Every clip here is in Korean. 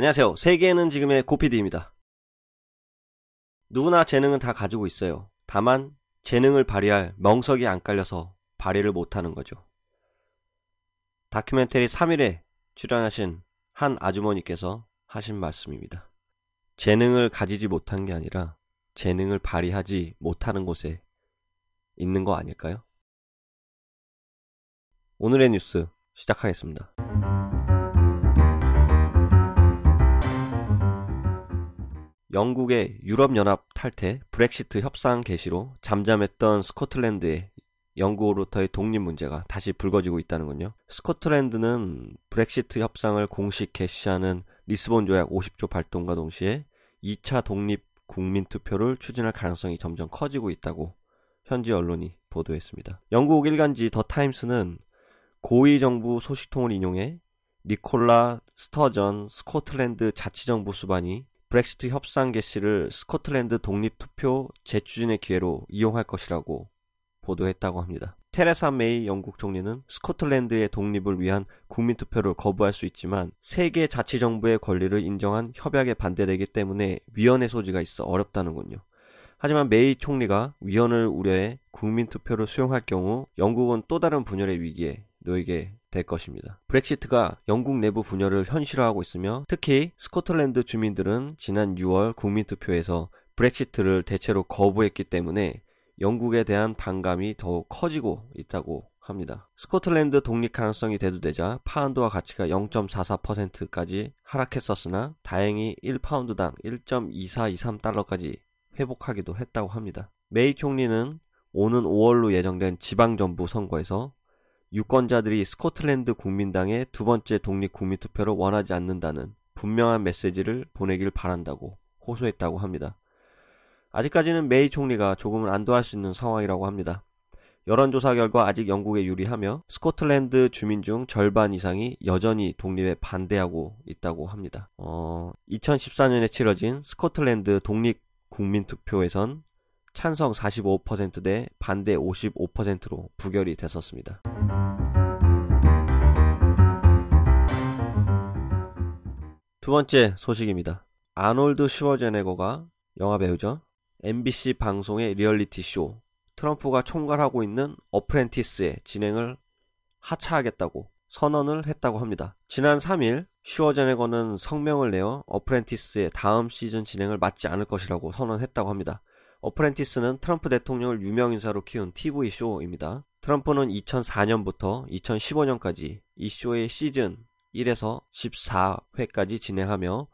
안녕하세요. 세계는 지금의 고피디입니다. 누구나 재능은 다 가지고 있어요. 다만 재능을 발휘할 명석이 안 깔려서 발휘를 못하는 거죠. 다큐멘터리 3일에 출연하신 한 아주머니께서 하신 말씀입니다. 재능을 가지지 못한 게 아니라 재능을 발휘하지 못하는 곳에 있는 거 아닐까요? 오늘의 뉴스 시작하겠습니다. 영국의 유럽연합 탈퇴, 브렉시트 협상 개시로 잠잠했던 스코틀랜드의 영국으로부터의 독립 문제가 다시 불거지고 있다는군요. 스코틀랜드는 브렉시트 협상을 공식 개시하는 리스본 조약 50조 발동과 동시에 2차 독립 국민 투표를 추진할 가능성이 점점 커지고 있다고 현지 언론이 보도했습니다. 영국 일간지 더 타임스는 고위 정부 소식통을 인용해 니콜라 스터전 스코틀랜드 자치정부 수반이 브렉시트 협상 개시를 스코틀랜드 독립 투표 재추진의 기회로 이용할 것이라고 보도했다고 합니다. 테레사 메이 영국 총리는 스코틀랜드의 독립을 위한 국민 투표를 거부할 수 있지만 세 개 자치 정부의 권리를 인정한 협약에 반대되기 때문에 위헌의 소지가 있어 어렵다는군요. 하지만 메이 총리가 위헌을 우려해 국민 투표를 수용할 경우 영국은 또 다른 분열의 위기에 놓이게 될 것입니다. 브렉시트가 영국 내부 분열을 현실화하고 있으며 특히 스코틀랜드 주민들은 지난 6월 국민투표에서 브렉시트를 대체로 거부했기 때문에 영국에 대한 반감이 더욱 커지고 있다고 합니다. 스코틀랜드 독립 가능성이 대두되자 파운드화 가치가 0.44%까지 하락했었으나 다행히 1파운드당 1.2423달러까지 회복하기도 했다고 합니다. 메이 총리는 오는 5월로 예정된 지방정부 선거에서 유권자들이 스코틀랜드 국민당의 두 번째 독립 국민투표를 원하지 않는다는 분명한 메시지를 보내길 바란다고 호소했다고 합니다. 아직까지는 메이 총리가 조금은 안도할 수 있는 상황이라고 합니다. 여론조사 결과 아직 영국에 유리하며 스코틀랜드 주민 중 절반 이상이 여전히 독립에 반대하고 있다고 합니다. 어, 2014년에 치러진 스코틀랜드 독립 국민투표에선 찬성 45%대 반대 55%로 부결이 됐었습니다. 두 번째 소식입니다. 아놀드 슈워제네거가 영화 배우죠. NBC 방송의 리얼리티 쇼 트럼프가 총괄하고 있는 어프렌티스의 진행을 하차하겠다고 선언을 했다고 합니다. 지난 3일 슈워제네거는 성명을 내어 어프렌티스의 다음 시즌 진행을 맡지 않을 것이라고 선언했다고 합니다. 어프렌티스는 트럼프 대통령을 유명 인사로 키운 TV 쇼입니다. 트럼프는 2004년부터 2015년까지 이 쇼의 시즌 1에서 14회까지 진행하며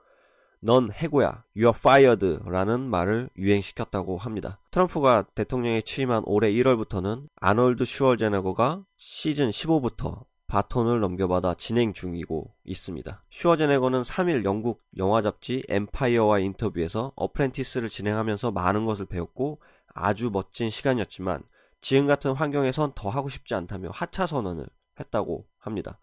넌 해고야, you're fired 라는 말을 유행시켰다고 합니다. 트럼프가 대통령에 취임한 올해 1월부터는 아놀드 슈얼제네거가 시즌 15부터 바톤을 넘겨받아 진행 중이고 있습니다. 슈어제네거는 3일 영국 영화 잡지 엠파이어와 인터뷰에서 어프렌티스를 진행하면서 많은 것을 배웠고 아주 멋진 시간이었지만 지금 같은 환경에선 더 하고 싶지 않다며 하차 선언을 했다고 합니다.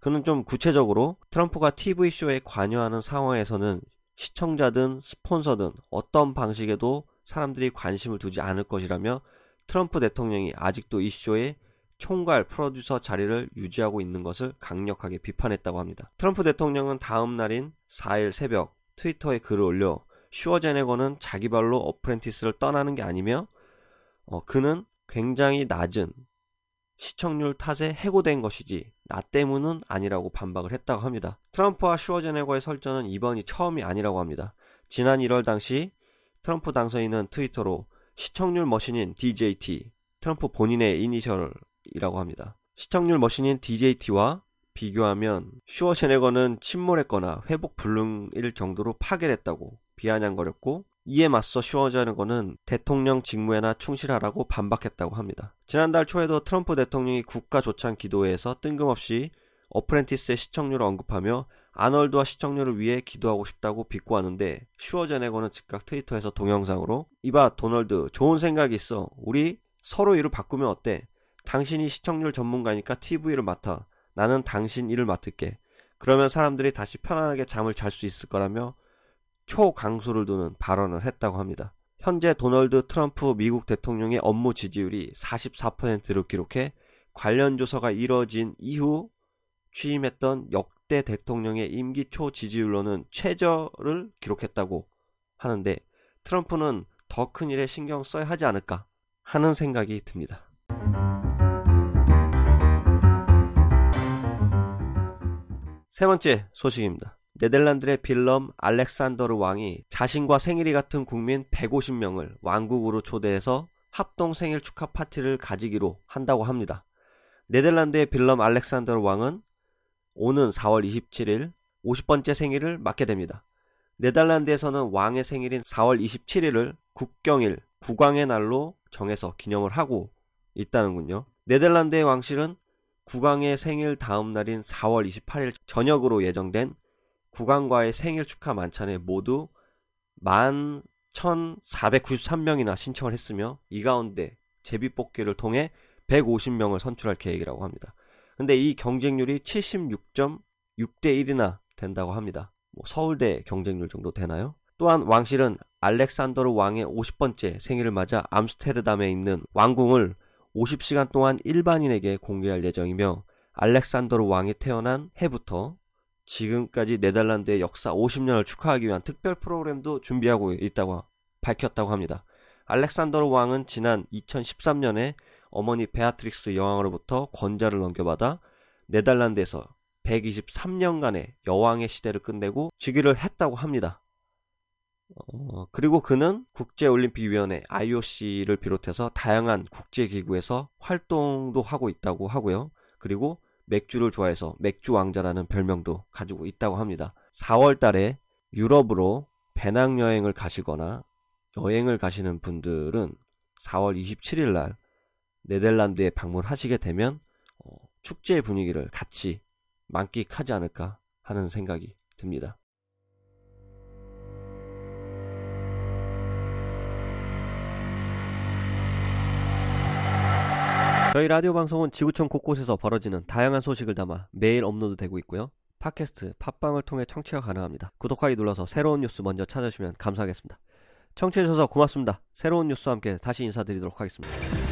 그는 좀 구체적으로 트럼프가 TV쇼에 관여하는 상황에서는 시청자든 스폰서든 어떤 방식에도 사람들이 관심을 두지 않을 것이라며 트럼프 대통령이 아직도 이 쇼에 총괄 프로듀서 자리를 유지하고 있는 것을 강력하게 비판했다고 합니다. 트럼프 대통령은 다음 날인 4일 새벽 트위터에 글을 올려 슈어제네거는 자기 발로 어프렌티스를 떠나는 게 아니며 어, 그는 굉장히 낮은 시청률 탓에 해고된 것이지 나 때문은 아니라고 반박을 했다고 합니다. 트럼프와 슈어제네거의 설전은 이번이 처음이 아니라고 합니다. 지난 1월 당시 트럼프 당선인은 트위터로 시청률 머신인 DJT 트럼프 본인의 이니셜이라고 합니다. 시청률 머신인 DJT와 비교하면 슈어제네거는 침몰했거나 회복 불능일 정도로 파괴됐다고 비아냥거렸고 이에 맞서 슈어제네거는 대통령 직무에나 충실하라고 반박했다고 합니다. 지난달 초에도 트럼프 대통령이 국가 조찬 기도회에서 뜬금없이 어프렌티스의 시청률을 언급하며 아널드와 시청률을 위해 기도하고 싶다고 비꼬았는데 슈어제네거는 즉각 트위터에서 동영상으로 이봐 도널드 좋은 생각이 있어 우리 서로 일을 바꾸면 어때? 당신이 시청률 전문가니까 TV를 맡아 나는 당신 일을 맡을게 그러면 사람들이 다시 편안하게 잠을 잘 수 있을 거라며 초강수를 두는 발언을 했다고 합니다. 현재 도널드 트럼프 미국 대통령의 업무 지지율이 44%를 기록해 관련 조사가 이뤄진 이후 취임했던 20대 대통령의 임기 초 지지율로는 최저를 기록했다고 하는데 트럼프는 더 큰 일에 신경 써야 하지 않을까 하는 생각이 듭니다. 세 번째 소식입니다. 네덜란드의 빌럼 알렉산더르 왕이 자신과 생일이 같은 국민 150명을 왕국으로 초대해서 합동 생일 축하 파티를 가지기로 한다고 합니다. 네덜란드의 빌럼 알렉산더르 왕은 오는 4월 27일 50번째 생일을 맞게 됩니다. 네덜란드에서는 왕의 생일인 4월 27일을 국경일, 국왕의 날로 정해서 기념을 하고 있다는군요. 네덜란드의 왕실은 국왕의 생일 다음 날인 4월 28일 저녁으로 예정된 국왕과의 생일 축하 만찬에 모두 11,493명이나 신청을 했으며 이 가운데 제비뽑기를 통해 150명을 선출할 계획이라고 합니다. 근데 이 경쟁률이 76.6대 1이나 된다고 합니다. 뭐 서울대 경쟁률 정도 되나요? 또한 왕실은 알렉산더르 왕의 50번째 생일을 맞아 암스테르담에 있는 왕궁을 50시간 동안 일반인에게 공개할 예정이며 알렉산더르 왕이 태어난 해부터 지금까지 네덜란드의 역사 50년을 축하하기 위한 특별 프로그램도 준비하고 있다고 밝혔다고 합니다. 알렉산더르 왕은 지난 2013년에 어머니 베아트릭스 여왕으로부터 권좌를 넘겨받아 네덜란드에서 123년간의 여왕의 시대를 끝내고 즉위를 했다고 합니다. 어, 그리고 그는 국제올림픽위원회 IOC를 비롯해서 다양한 국제기구에서 활동도 하고 있다고 하고요. 그리고 맥주를 좋아해서 맥주 왕자라는 별명도 가지고 있다고 합니다. 4월 달에 유럽으로 배낭여행을 가시거나 여행을 가시는 분들은 4월 27일 날 네덜란드에 방문하시게 되면 어, 축제 분위기를 같이 만끽하지 않을까 하는 생각이 듭니다. 저희 라디오 방송은 지구촌 곳곳에서 벌어지는 다양한 소식을 담아 매일 업로드되고 있고요. 팟캐스트, 팟빵을 통해 청취가 가능합니다. 구독하기 눌러서 새로운 뉴스 먼저 찾아주시면 감사하겠습니다. 청취해주셔서 고맙습니다. 새로운 뉴스와 함께 다시 인사드리도록 하겠습니다.